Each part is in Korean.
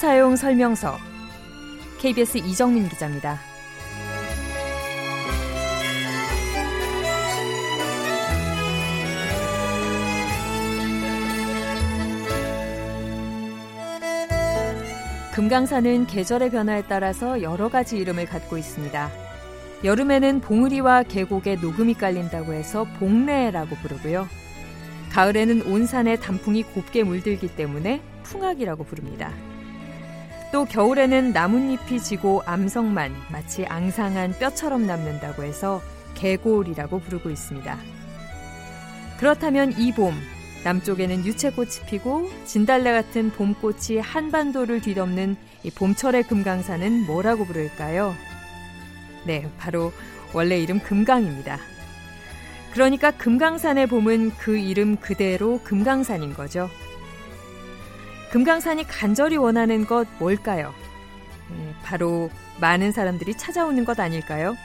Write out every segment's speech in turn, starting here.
사용 설명서 KBS 이정민 기자입니다. 금강산은 계절의 변화에 따라서 여러 가지 이름을 갖고 있습니다. 여름에는 봉우리와 계곡에 녹음이 깔린다고 해서 봉래라고 부르고요. 가을에는 온 산에 단풍이 곱게 물들기 때문에 풍악이라고 부릅니다. 또 겨울에는 나뭇잎이 지고 암석만 마치 앙상한 뼈처럼 남는다고 해서 개골이라고 부르고 있습니다. 그렇다면 이 봄, 남쪽에는 유채꽃이 피고 진달래 같은 봄꽃이 한반도를 뒤덮는 이 봄철의 금강산은 뭐라고 부를까요? 네, 바로 원래 이름 금강입니다. 그러니까 금강산의 봄은 그 이름 그대로 금강산인 거죠. 금강산이 간절히 원하는 것 뭘까요? 네, 바로 많은 사람들이 찾아오는 것 아닐까요?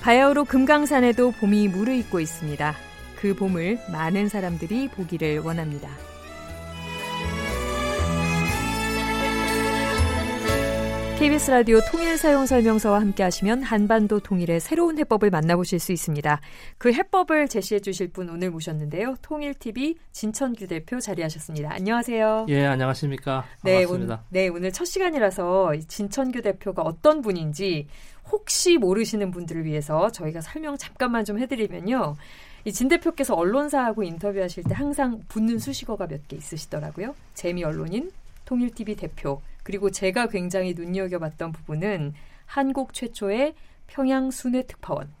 바야흐로 금강산에도 봄이 무르익고 있습니다. 그 봄을 많은 사람들이 보기를 원합니다. KBS 라디오 통일 사용 설명서와 함께 하시면 한반도 통일의 새로운 해법을 만나보실 수 있습니다. 그 해법을 제시해 주실 분 오늘 모셨는데요. 통일TV 진천규 대표 자리하셨습니다. 안녕하세요. 예, 안녕하십니까. 네, 반갑습니다. 오늘, 네, 오늘 첫 시간이라서 진천규 대표가 어떤 분인지 혹시 모르시는 분들을 위해서 저희가 설명 잠깐만 좀 해드리면요. 이진 대표께서 언론사하고 인터뷰하실 때 항상 붙는 수식어가 몇 개 있으시더라고요. 재미 언론인, 통일TV 대표, 그리고 제가 굉장히 눈여겨봤던 부분은 한국 최초의 평양 순회 특파원.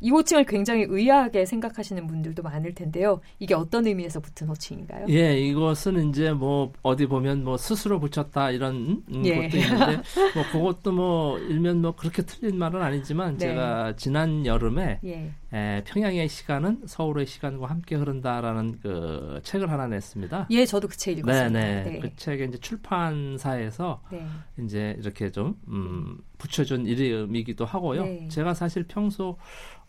이 호칭을 굉장히 의아하게 생각하시는 분들도 많을 텐데요. 이게 어떤 의미에서 붙은 호칭인가요? 예, 이것은 이제 뭐 어디 보면 뭐 스스로 붙였다 이런 예. 것도 있는데 뭐 그것도 뭐 일면 뭐 그렇게 틀린 말은 아니지만 네. 제가 지난 여름에 예. 에, 평양의 시간은 서울의 시간과 함께 흐른다라는 그 책을 하나 냈습니다. 예, 저도 그 책 읽었습니다. 네네. 네. 그 책에 이제 출판사에서 네. 이제 이렇게 좀 음, 붙여준 이름이기도 하고요. 네. 제가 사실 평소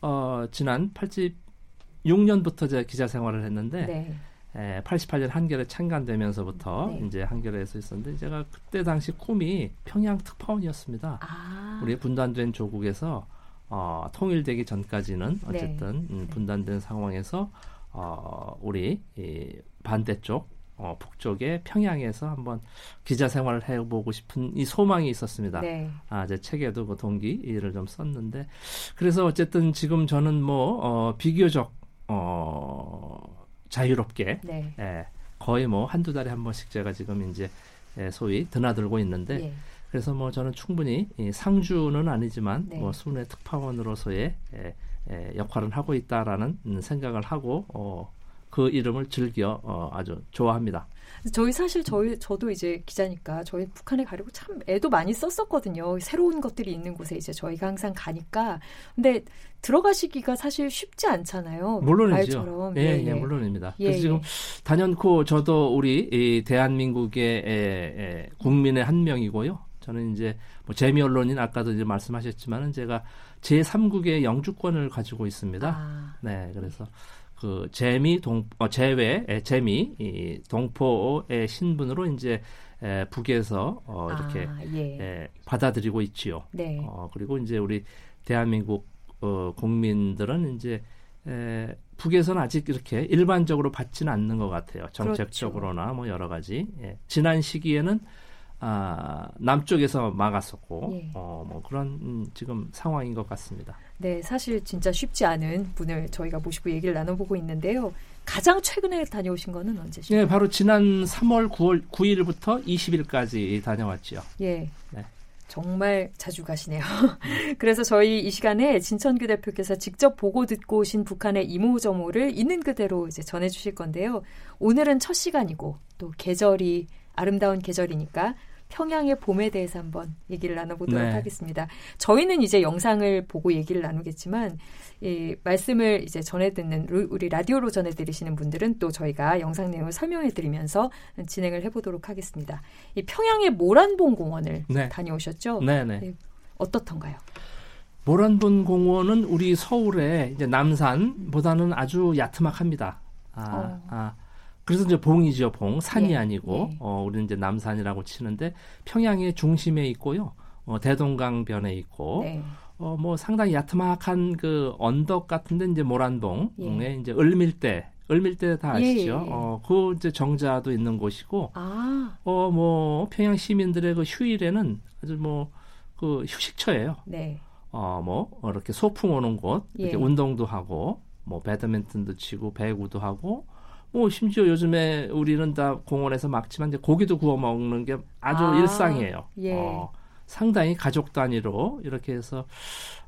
어, 지난 86년부터 제가 기자 생활을 했는데 네. 에, 88년 한겨레 창간되면서부터 네. 이제 한겨레에서 있었는데 제가 그때 당시 꿈이 평양 특파원이었습니다. 아. 우리 분단된 조국에서 어, 통일되기 전까지는 네. 어쨌든 음, 분단된 상황에서 어, 우리 이 반대쪽 어, 북쪽의 평양에서 한번 기자 생활을 해보고 싶은 이 소망이 있었습니다. 네. 아, 제 책에도 그 동기를 좀 썼는데 그래서 어쨌든 지금 저는 뭐 어, 비교적 어, 자유롭게 네. 예, 거의 뭐 한두 달에 한 번씩 제가 지금 이제 예, 소위 드나들고 있는데 네. 그래서 뭐 저는 충분히 이 상주는 아니지만 네. 뭐 순회 특파원으로서의 예, 예, 역할을 하고 있다라는 생각을 하고 어, 그 이름을 즐겨 어, 아주 좋아합니다. 저희 사실 저희 저도 이제 기자니까 저희 북한에 가려고 참 애도 많이 썼었거든요. 새로운 것들이 있는 곳에 이제 저희가 항상 가니까 근데 들어가시기가 사실 쉽지 않잖아요. 물론이죠. 예, 예, 예, 물론입니다. 예, 그래서 지금 예. 단연코 저도 우리 이 대한민국의 에, 에, 국민의 한 명이고요. 저는 이제 뭐 재미 언론인 아까도 이제 말씀하셨지만은 제가 제 3국의 영주권을 가지고 있습니다. 아. 네, 그래서 그 재미 동 어, 재외 재미 이 동포의 신분으로 이제 에, 북에서 어, 이렇게 아, 예. 에, 받아들이고 있지요. 네. 어, 그리고 이제 우리 대한민국 어, 국민들은 이제 에, 북에서는 아직 이렇게 일반적으로 받지는 않는 것 같아요. 정책적으로나 그렇죠. 뭐 여러 가지. 예. 지난 시기에는 아, 남쪽에서 막았었고 예. 어, 뭐 그런 음, 지금 상황인 것 같습니다. 네, 사실 진짜 쉽지 않은 분을 저희가 모시고 얘기를 나눠보고 있는데요. 가장 최근에 다녀오신 거는 언제시죠? 네, 바로 지난 3월 9월 9일부터 20일까지 다녀왔죠. 예. 네. 정말 자주 가시네요. 그래서 저희 이 시간에 진천규 대표께서 직접 보고 듣고 오신 북한의 이모저모를 있는 그대로 이제 전해주실 건데요. 오늘은 첫 시간이고 또 계절이 아름다운 계절이니까 평양의 봄에 대해서 한번 얘기를 나눠보도록 네. 하겠습니다. 저희는 이제 영상을 보고 얘기를 나누겠지만 이 말씀을 이제 전해 듣는 우리 라디오로 전해 들으시는 분들은 또 저희가 영상 내용을 설명해 드리면서 진행을 해보도록 하겠습니다. 이 평양의 모란봉 공원을 네. 다녀오셨죠? 네, 네. 네. 어떻던가요? 모란봉 공원은 우리 서울의 이제 남산보다는 아주 야트막합니다. 아, 어. 아 그래서 이제 봉이죠, 봉. 산이 예, 아니고, 예. 어, 우리는 이제 남산이라고 치는데, 평양의 중심에 있고요. 어, 대동강변에 있고, 네. 어, 뭐 상당히 야트막한 그 언덕 같은데 이제 모란봉에 예. 이제 을밀대, 을밀대 다 아시죠? 예, 예, 예. 어, 그 이제 정자도 있는 곳이고, 아. 어, 뭐 평양 시민들의 그 휴일에는 아주 뭐 그 휴식처예요. 네. 어, 뭐 이렇게 소풍 오는 곳, 이렇게 예. 운동도 하고, 뭐 배드민턴도 치고 배구도 하고, 뭐 심지어 요즘에 우리는 다 공원에서 막지만 이제 고기도 구워 먹는 게 아주 아, 일상이에요. 예. 어, 상당히 가족 단위로 이렇게 해서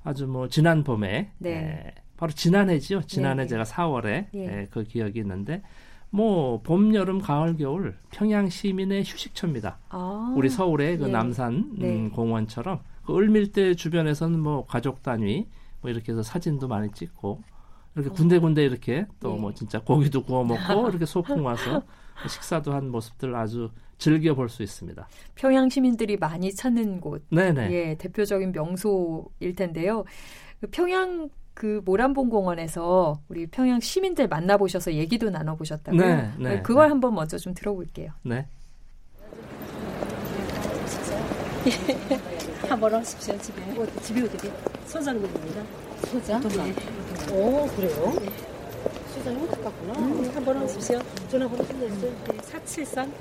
아주 뭐 지난 봄에 네. 에, 바로 지난해지요. 지난해 네. 제가 4월에 예. 에, 그 기억이 있는데 뭐 봄, 여름, 가을, 겨울 평양 시민의 휴식처입니다. 아, 우리 서울의 그 예. 남산 음, 네. 공원처럼 그 을밀대 주변에서는 뭐 가족 단위 뭐 이렇게 해서 사진도 많이 찍고 이렇게 군데군데 이렇게 또뭐 예. 뭐 진짜 고기도 구워 먹고 이렇게 소풍 와서 식사도 한 모습들 아주 즐겨 볼 수 있습니다. 평양 시민들이 많이 찾는 곳, 네네. 예, 대표적인 명소일 텐데요. 그 평양 그 모란봉 공원에서 우리 평양 시민들 만나보셔서 얘기도 나눠보셨다고요? 네, 네, 그걸 네. 한번 먼저 좀 들어볼게요. 네. 한번 오십시오 집에. 어, 집이 어디게? 소장님입니다. 소장? 네. 오 그래요? 네. 소장님 가깝구나. 음, 한번 오십시오. 전화번호 끝냈어요. 네, 473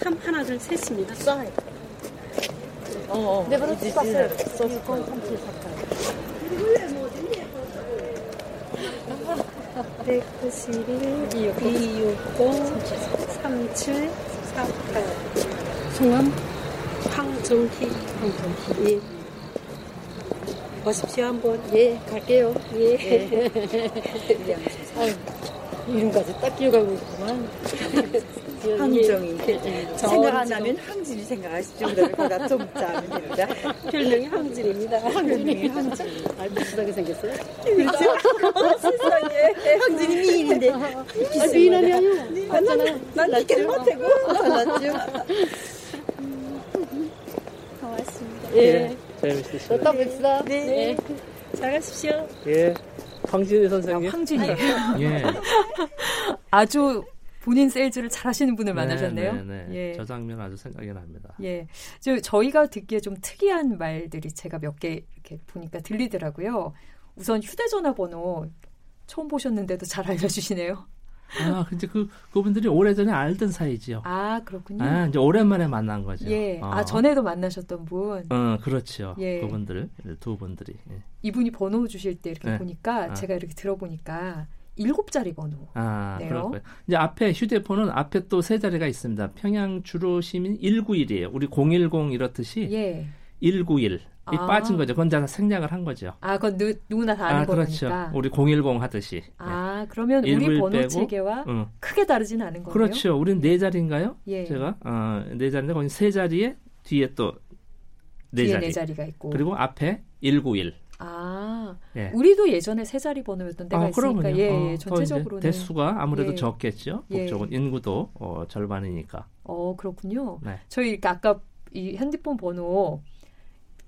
3 하나 둘 셋입니다. 쏴요. 어, 어. 네, 번호 쐈어요. 써서 3748. 191 260 3748 성함 황정희 황정희 예. 보십시오 한번. 예 갈게요. 예, 예. 이름까지 딱 기억하고 있구만. 황정희 생각 안 나면 황진이 생각하시죠. 됩니다. 별명이 황진입니다. 황진이 황진. 아 비슷하게 생겼어요? 그렇죠? 세상에. 황진이 미인인데. 아 미인하냐요 맞잖아 난 이렇게 못하고. 달랐죠? 고맙습니다. 예. 재밌으시죠? 또 뵙시다. 네. 네. 잘 가십시오. 예. 황진희 선생님. 아, 황진이. 예. 아주 본인 세일즈를 잘하시는 분을 네, 만나셨네요. 네, 네. 예. 저 장면 아주 생각이 납니다. 예, 저 저희가 듣기에 좀 특이한 말들이 제가 몇 개 이렇게 보니까 들리더라고요. 우선 휴대전화 번호 처음 보셨는데도 잘 알려주시네요. 아, 근데 그 그분들이 오래전에 알던 사이지요. 아, 그렇군요. 아, 이제 오랜만에 만난 거죠. 예. 어. 아, 전에도 만나셨던 분. 어, 그렇죠. 예. 그분들 두 분들이. 예. 이분이 번호 주실 때 이렇게 네. 보니까 아. 제가 이렇게 들어보니까 일곱 자리 번호. 아, 그렇고요. 이제 앞에 휴대폰은 앞에 또 세 자리가 있습니다. 평양 주로 시민 191이에요. 우리 010 이렇듯이 예. 191. 이 아. 빠진 거죠. 그건 다 생략을 한 거죠. 아, 그건 누, 누구나 다 아는 아, 그렇죠. 거니까. 우리 010 하듯이. 아, 네. 그러면 우리 번호 빼고, 체계와 응. 크게 다르진 않은 거예요? 그렇죠. 우리는 네 자리인가요? 예. 제가 어, 네 자리인데 거기 세 자리에 뒤에 또네 자리. 네 자리가 있고. 그리고 앞에 191. 아, 예. 우리도 예전에 세 자리 번호였던 때가 아, 있으니까 예, 예, 전체적으로는 대수가 아무래도 예. 적겠죠. 북쪽은 예. 인구도 어, 절반이니까. 어, 그렇군요. 네. 저희 아까 이 핸드폰 번호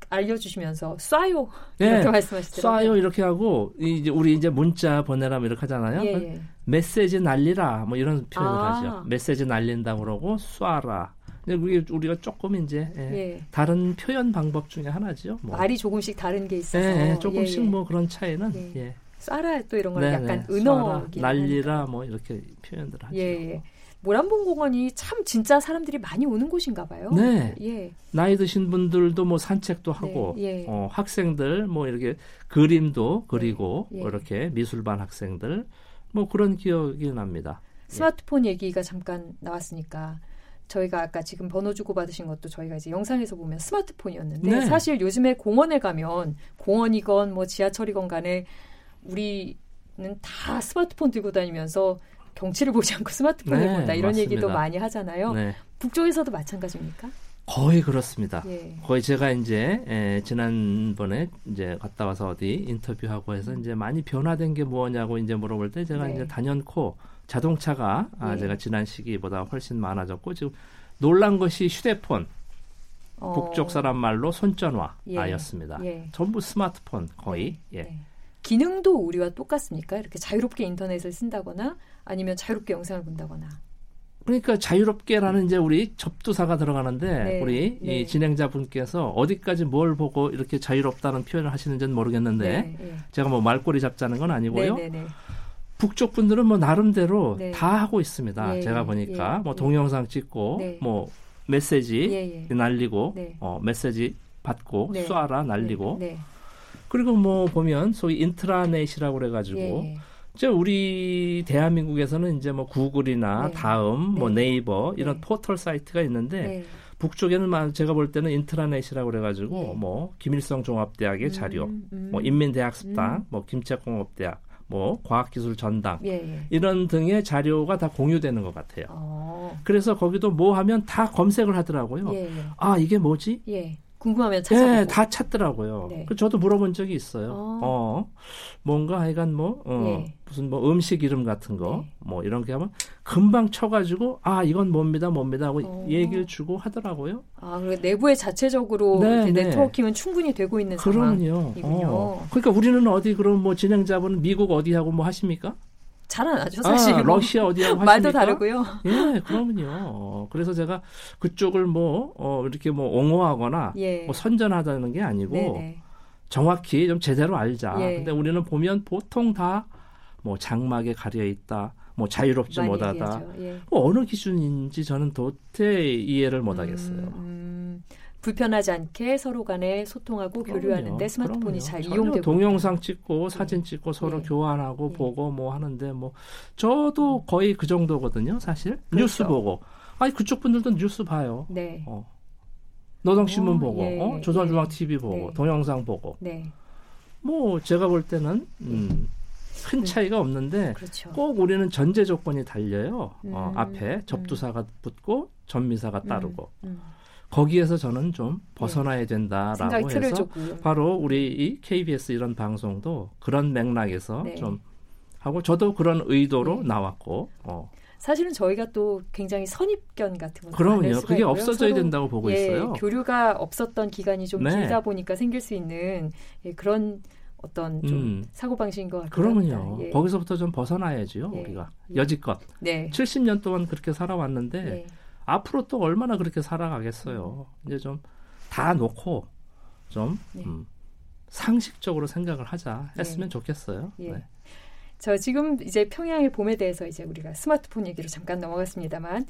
알려주시면서 쏴요 네, 이렇게 말씀하시더라고요. 쏴요 이렇게 하고 이제 우리 이제 문자 보내라 이렇게 하잖아요. 예. 메시지 날리라 뭐 이런 표현을 아. 하죠. 메시지 날린다 그러고 쏴라. 근데 우리 우리가 조금 이제 예, 예. 다른 표현 방법 중에 하나죠. 뭐. 말이 조금씩 다른 게 있어서 예, 예 조금씩 예, 뭐 그런 차이는 예. 쏴라 또 이런 거 약간 은어 날리라 뭐 이렇게 표현들 하죠. 예. 모란봉 공원이 참 진짜 사람들이 많이 오는 곳인가 봐요. 네. 예. 나이 드신 분들도 뭐 산책도 네, 하고 네, 예. 어, 학생들 뭐 이렇게 그림도 그리고 네, 예. 이렇게 미술반 학생들 뭐 그런 기억이 납니다. 스마트폰 예. 얘기가 잠깐 나왔으니까 저희가 아까 지금 번호 주고 받으신 것도 저희가 이제 영상에서 보면 스마트폰이었는데 네. 사실 요즘에 공원에 가면 공원이건 뭐 지하철이건 간에 우리는 다 스마트폰 들고 다니면서 경치를 보지 않고 스마트폰을 네, 본다 이런 맞습니다. 얘기도 많이 하잖아요. 네. 북쪽에서도 마찬가지입니까? 거의 그렇습니다. 예. 거의 제가 이제 에, 지난번에 이제 갔다 와서 어디 인터뷰하고 해서 음. 이제 많이 변화된 게 뭐냐고 이제 물어볼 때 제가 네. 이제 단연코 자동차가 아, 예. 제가 지난 시기보다 훨씬 많아졌고 지금 놀란 것이 휴대폰 어. 북쪽 사람 말로 손전화였습니다. 예. 예. 전부 스마트폰 거의. 네. 예. 네. 기능도 우리와 똑같습니까? 이렇게 자유롭게 인터넷을 쓴다거나 아니면 자유롭게 영상을 본다거나. 그러니까 자유롭게라는 이제 우리 접두사가 들어가는데 네, 우리 네. 이 진행자 분께서 어디까지 뭘 보고 이렇게 자유롭다는 표현을 하시는지는 모르겠는데 네, 네. 제가 뭐 말꼬리 잡자는 건 아니고요. 네, 네, 북쪽 분들은 뭐 나름대로 다 하고 있습니다. 예, 제가 보니까 예, 뭐 동영상 찍고 뭐 메시지 예, 예. 날리고 어 메시지 받고 쏴라 날리고 그리고 뭐 보면 소위 인트라넷이라고 그래가지고 이제 우리 대한민국에서는 이제 뭐 구글이나 네. 다음, 뭐 네. 네이버 이런 네. 포털 사이트가 있는데 네. 북쪽에는 제가 볼 때는 인트라넷이라고 그래가지고 네. 뭐 김일성 종합대학의 음, 자료, 음. 뭐 인민대학습당, 음. 뭐 김책공업대학, 뭐 과학기술 전당 예, 예. 이런 등의 자료가 다 공유되는 것 같아요. 어. 그래서 거기도 뭐 하면 다 검색을 하더라고요. 예, 예. 아 이게 뭐지? 예. 궁금하면 찾아보고. 네, 다 찾더라고요. 네. 그 저도 물어본 적이 있어요. 어, 어 뭔가 하여간 뭐 어, 네. 무슨 뭐 음식 이름 같은 거, 네. 뭐 이런 게 하면 금방 쳐가지고 아 이건 뭡니다, 뭡니다 하고 어. 얘기를 주고 하더라고요. 아, 그리고 내부에 자체적으로 네, 네. 네 트워킹은 충분히 되고 있는 그럼요. 상황이군요. 어. 그러니까 우리는 어디 그럼 뭐 진행자분 미국 어디 하고 뭐 하십니까? 잘 안 하죠 사실. 아, 러시아 어디하고 말도 다르고요. 예, 그러면요. 그래서 제가 그쪽을 뭐 어, 이렇게 뭐 옹호하거나 예. 뭐 선전하다는 게 아니고 네네. 정확히 좀 제대로 알자. 예. 근데 우리는 보면 보통 다 뭐 장막에 가려 있다. 뭐 자유롭지 못하다. 예. 뭐 어느 기준인지 저는 도저히 이해를 못하겠어요. 음, 음. 불편하지 않게 서로 간에 소통하고 그럼요, 교류하는데 스마트폰이 그럼요. 잘 이용되고 동영상 찍고 네. 사진 찍고 서로 네. 교환하고 네. 보고 뭐 하는데 뭐 저도 거의 그 정도거든요 사실 그렇죠. 뉴스 보고 아니 그쪽 분들도 뉴스 봐요 네. 어. 노동신문 어, 보고 예, 어? 조선중앙 TV 예. 보고 네. 동영상 보고 네. 뭐 제가 볼 때는 음, 큰 음. 차이가 없는데 그렇죠. 꼭 우리는 전제 조건이 달려요. 어, 음, 어, 앞에 접두사가 음. 붙고 전미사가 따르고 음, 음. 거기에서 저는 좀 벗어나야 네. 된다라고 해서 줬고요. 바로 우리 이 KBS 이런 방송도 그런 맥락에서 네. 좀 하고 저도 그런 의도로 네. 나왔고 어. 사실은 저희가 또 굉장히 선입견 같은 거 그럼요. 그게 있고요. 없어져야 된다고 보고 예, 있어요. 교류가 없었던 기간이 좀 네. 길다 보니까 생길 수 있는 예, 그런 어떤 좀 음. 사고 방식인 것 같아요. 그러면요. 예. 거기서부터 좀 벗어나야지요. 예. 우리가 여지껏 네. 70년 동안 그렇게 살아왔는데 네. 앞으로 또 얼마나 그렇게 살아가겠어요. 이제 좀 다 놓고 좀 네. 음, 상식적으로 생각을 하자 했으면 네. 좋겠어요. 예. 네. 저 지금 이제 평양의 봄에 대해서 이제 우리가 스마트폰 얘기로 잠깐 넘어갔습니다만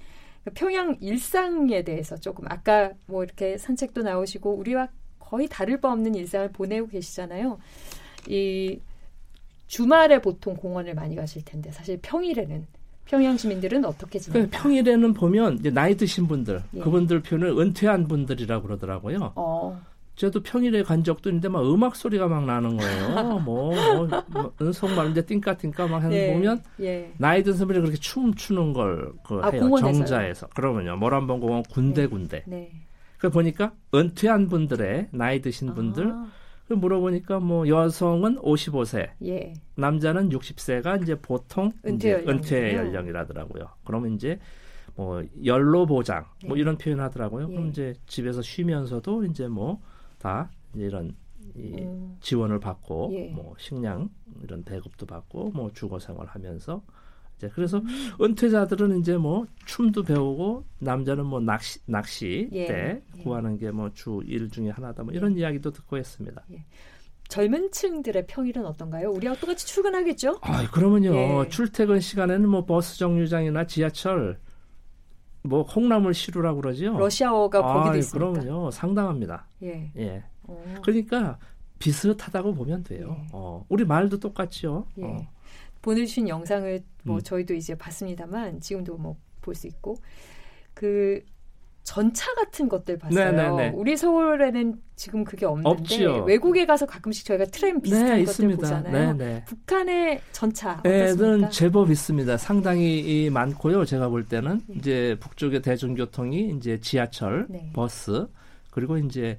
평양 일상에 대해서 조금 아까 뭐 이렇게 산책도 나오시고 우리와 거의 다를 바 없는 일상을 보내고 계시잖아요. 이 주말에 보통 공원을 많이 가실 텐데 사실 평일에는 평양 시민들은 어떻게 지내요? 그 평일에는 보면 나이 드신 분들, 예. 그분들 표현을 은퇴한 분들이라고 그러더라고요. 어. 저도 평일에 간 적도 있는데 막 음악 소리가 막 나는 거예요. 뭐, 뭐, 뭐 말인데 띵까띵까 막 하는 네. 보면 예. 나이 든 선배들이 그렇게 춤 추는 걸 그 아, 해요. 공원에서요? 정자에서. 그러면요. 모란봉 공원 군데군데. 네. 네. 그 보니까 은퇴한 분들의 나이 드신 분들 아. 그 물어보니까 뭐 여성은 55세, 예. 남자는 60세가 이제 보통 은퇴, 이제 은퇴 연령이라더라고요. 그러면 이제 뭐 연로 보장 뭐 네. 이런 표현 하더라고요. 예. 그럼 이제 집에서 쉬면서도 이제 뭐 다 이런 이 음. 지원을 받고 예. 뭐 식량 이런 배급도 받고 뭐 주거 생활하면서 이제 그래서 음. 은퇴자들은 이제 뭐 춤도 배우고 남자는 뭐 낚시 낚시 예. 때 예. 구하는 게 뭐 주 일 중에 하나다 뭐 이런 예. 이야기도 듣고 했습니다. 예. 젊은 층들의 평일은 어떤가요? 우리와 똑같이 출근하겠죠? 아, 그러면요. 예. 출퇴근 시간에는 뭐 버스 정류장이나 지하철 뭐 콩나물 시루라고 그러죠. 러시아어가 거기도 아, 있습니까? 그러면요. 상당합니다. 예. 예. 오. 그러니까 비슷하다고 보면 돼요. 예. 어, 우리 말도 똑같죠. 예. 어. 보내주신 영상을 뭐 음. 저희도 이제 봤습니다만 지금도 뭐 볼 수 있고 그 전차 같은 것들 봤어요. 네네네. 우리 서울에는 지금 그게 없는데 없지요. 외국에 가서 가끔씩 저희가 트램 비슷한 네, 것들 있습니다. 보잖아요. 네네. 북한의 전차 어떻습니까? 네, 제법 있습니다. 상당히 많고요. 제가 볼 때는 네. 이제 북쪽의 대중교통이 이제 지하철, 네. 버스 그리고 이제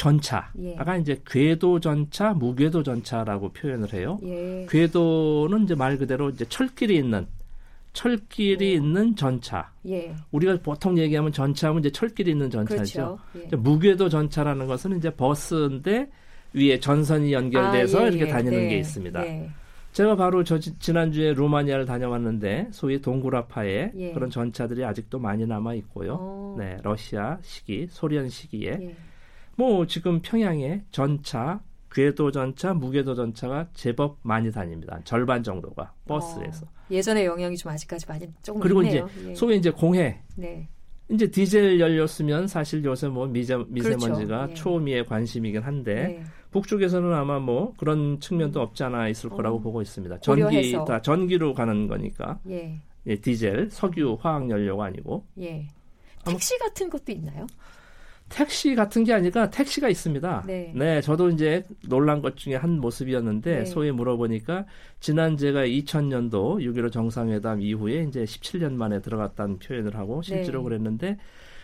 전차. 예. 아까 이제 궤도 전차, 무궤도 전차라고 표현을 해요. 예. 궤도는 이제 말 그대로 이제 철길이 있는 철길이 예. 있는 전차. 예. 우리가 보통 얘기하면 전차하면 이제 철길이 있는 전차죠. 그렇죠. 예. 무궤도 전차라는 것은 이제 버스인데 위에 전선이 연결돼서 아, 예, 이렇게 다니는 네. 게 있습니다. 네. 제가 바로 저 지난주에 루마니아를 다녀왔는데 소위 동구라파에 예. 그런 전차들이 아직도 많이 남아 있고요. 오. 어. 네, 러시아 시기, 소련 시기에 예. 뭐 지금 평양에 전차, 궤도 전차, 무궤도 전차가 제법 많이 다닙니다. 절반 정도가 버스에서. 어. 예전의 영향이 좀 아직까지 많이 조금 그리고 있네요. 이제 예. 소위 이제 공해. 네. 이제 디젤 연료 쓰면 사실 요새 뭐 미세, 미세먼지가 그렇죠. 예. 초미의 관심이긴 한데 네. 북쪽에서는 아마 뭐 그런 측면도 음. 없지 않아 있을 거라고 어. 보고 있습니다. 전기 다 전기로 가는 거니까. 예. 예, 디젤, 석유, 화학 연료가 아니고. 예. 택시 같은 것도 있나요? 택시 같은 게 아니라 택시가 있습니다. 네. 네 저도 이제 놀란 것 중에 한 모습이었는데 네. 소위 물어보니까 지난 제가 2000년도 6.15 정상회담 이후에 이제 17년 만에 들어갔다는 표현을 하고 실제로 네. 그랬는데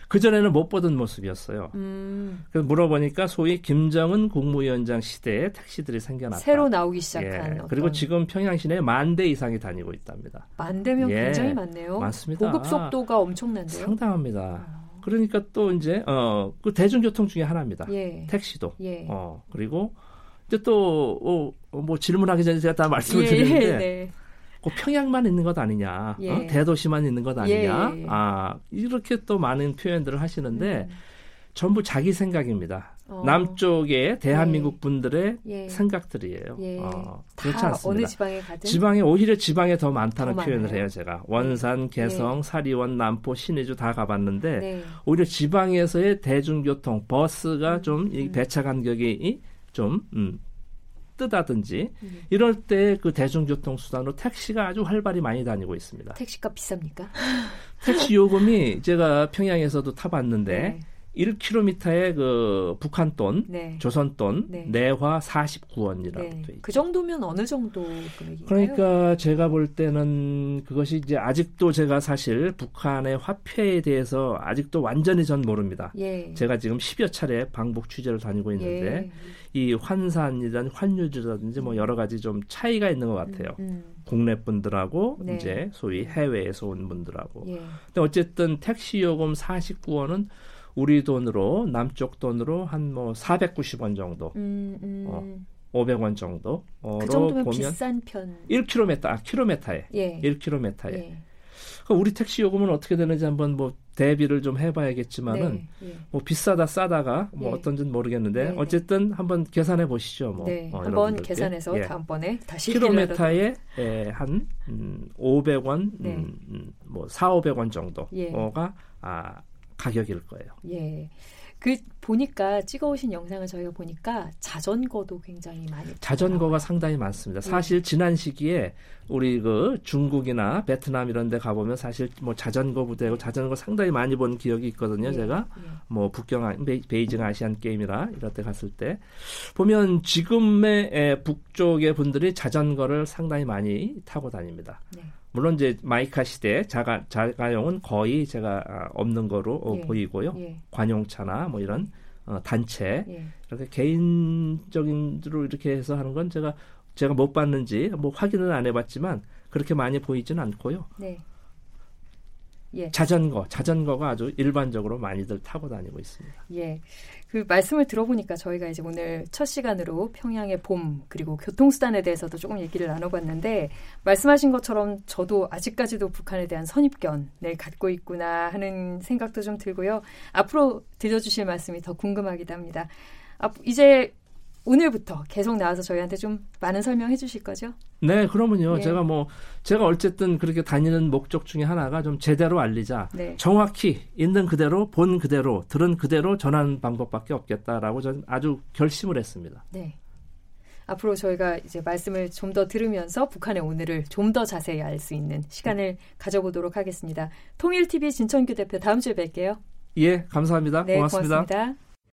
그전에는 못 보던 모습이었어요. 음. 그래서 물어보니까 소위 김정은 국무위원장 시대에 택시들이 생겨났다. 새로 나오기 시작한. 예. 그리고 지금 평양 시내에 만 대 이상이 다니고 있답니다. 만 대면 예. 굉장히 많네요. 많습니다. 보급 속도가 엄청난데요. 상당합니다. 아. 그러니까 또 이제 어 그 대중교통 중에 하나입니다. 예. 택시도. 예. 어 그리고 이제 또뭐 어, 질문하기 전에 제가 다 말씀을 예. 드리는데 네. 꼭 평양만 있는 것 아니냐, 어? 예. 어? 대도시만 있는 것 아니냐, 예. 아 이렇게 또 많은 표현들을 하시는데 음. 전부 자기 생각입니다. 어. 남쪽의 대한민국 예. 분들의 예. 생각들이에요. 예. 어, 그렇지 않습니다. 어느 지방에 가든 지방에 오히려 지방에 더 많다는 더 표현을 해요. 제가 원산, 네. 개성, 예. 사리원, 남포, 신의주 다 가봤는데 네. 오히려 지방에서의 대중교통 버스가 음. 좀이 배차 간격이 좀 음, 뜨다든지 음. 이럴 때 그 대중교통 수단으로 택시가 아주 활발히 많이 다니고 있습니다. 택시가 비쌉니까? 택시 요금이 제가 평양에서도 타봤는데. 네. 1km에 그 북한 돈, 네. 조선 돈 네. 내화 49원이라고 네. 돼 있죠. 그 정도면 어느 정도 금액인가요? 그러니까 제가 볼 때는 그것이 이제 아직도 제가 사실 북한의 화폐에 대해서 아직도 완전히 전 모릅니다. 예. 제가 지금 10여 차례 방북 취재를 다니고 있는데 예. 이 환산이든 환율이라든지 뭐 여러 가지 좀 차이가 있는 것 같아요. 음, 음. 국내 분들하고 네. 이제 소위 해외에서 온 분들하고. 예. 근데 어쨌든 택시 요금 49원은 우리 돈으로 남쪽 돈으로 한 뭐 490원 정도. 음, 음. 어, 500원 정도로 그 보면 비싼 편. 1km, 아, 킬로미터에. 예. 1km에. 예. 우리 택시 요금은 어떻게 되는지 한번 뭐 대비를 좀 해봐야겠지만은 네, 예. 뭐 비싸다 싸다가 뭐 예. 어떤지는 모르겠는데 네, 네. 어쨌든 한번 계산해 보시죠. 뭐 네, 어, 한번 계산해서 예. 다음번에 다시 킬로미터에 예, 한 음, 500원, 네. 음, 음, 뭐 4, 500원 정도가 예. 아 가격일 거예요. 예. 그 보니까 찍어오신 영상을 저희가 보니까 자전거도 굉장히 많이 자전거가 상당히 많습니다. 예. 사실 예. 지난 시기에 우리 그 중국이나 베트남 이런 데 가보면 사실 뭐 자전거 부대고 자전거 상당히 많이 본 기억이 있거든요. 예. 제가 예. 뭐 북경 베이징 아시안 게임이라 이럴 때 갔을 때 보면 지금의 북쪽의 분들이 자전거를 상당히 많이 타고 다닙니다. 네. 물론 이제 마이카 시대 자가 자가용은 거의 제가 아, 없는 거로 어, 예. 보이고요. 예. 관용차나 뭐 이런 어, 단체 예. 이렇게 개인적인으로 이렇게 해서 하는 건 제가 제가 못 봤는지 뭐 확인은 안 해봤지만 그렇게 많이 보이지는 않고요. 네. 예. 자전거, 자전거가 아주 일반적으로 많이들 타고 다니고 있습니다. 예. 그 말씀을 들어보니까 저희가 이제 오늘 첫 시간으로 평양의 봄 그리고 교통수단에 대해서도 조금 얘기를 나눠봤는데 말씀하신 것처럼 저도 아직까지도 북한에 대한 선입견을 갖고 있구나 하는 생각도 좀 들고요. 앞으로 들려주실 말씀이 더 궁금하기도 합니다. 이제 오늘부터 계속 나와서 저희한테 좀 많은 설명해 주실 거죠? 네, 그러면요. 예. 제가 뭐 제가 어쨌든 그렇게 다니는 목적 중에 하나가 좀 제대로 알리자. 네. 정확히 있는 그대로 본 그대로 들은 그대로 전하는 방법밖에 없겠다라고 저는 아주 결심을 했습니다. 네. 앞으로 저희가 이제 말씀을 좀 더 들으면서 북한의 오늘을 좀 더 자세히 알 수 있는 시간을 가져보도록 하겠습니다. 통일TV 진천규 대표 다음 주에 뵐게요. 예, 감사합니다. 네, 고맙습니다. 고맙습니다.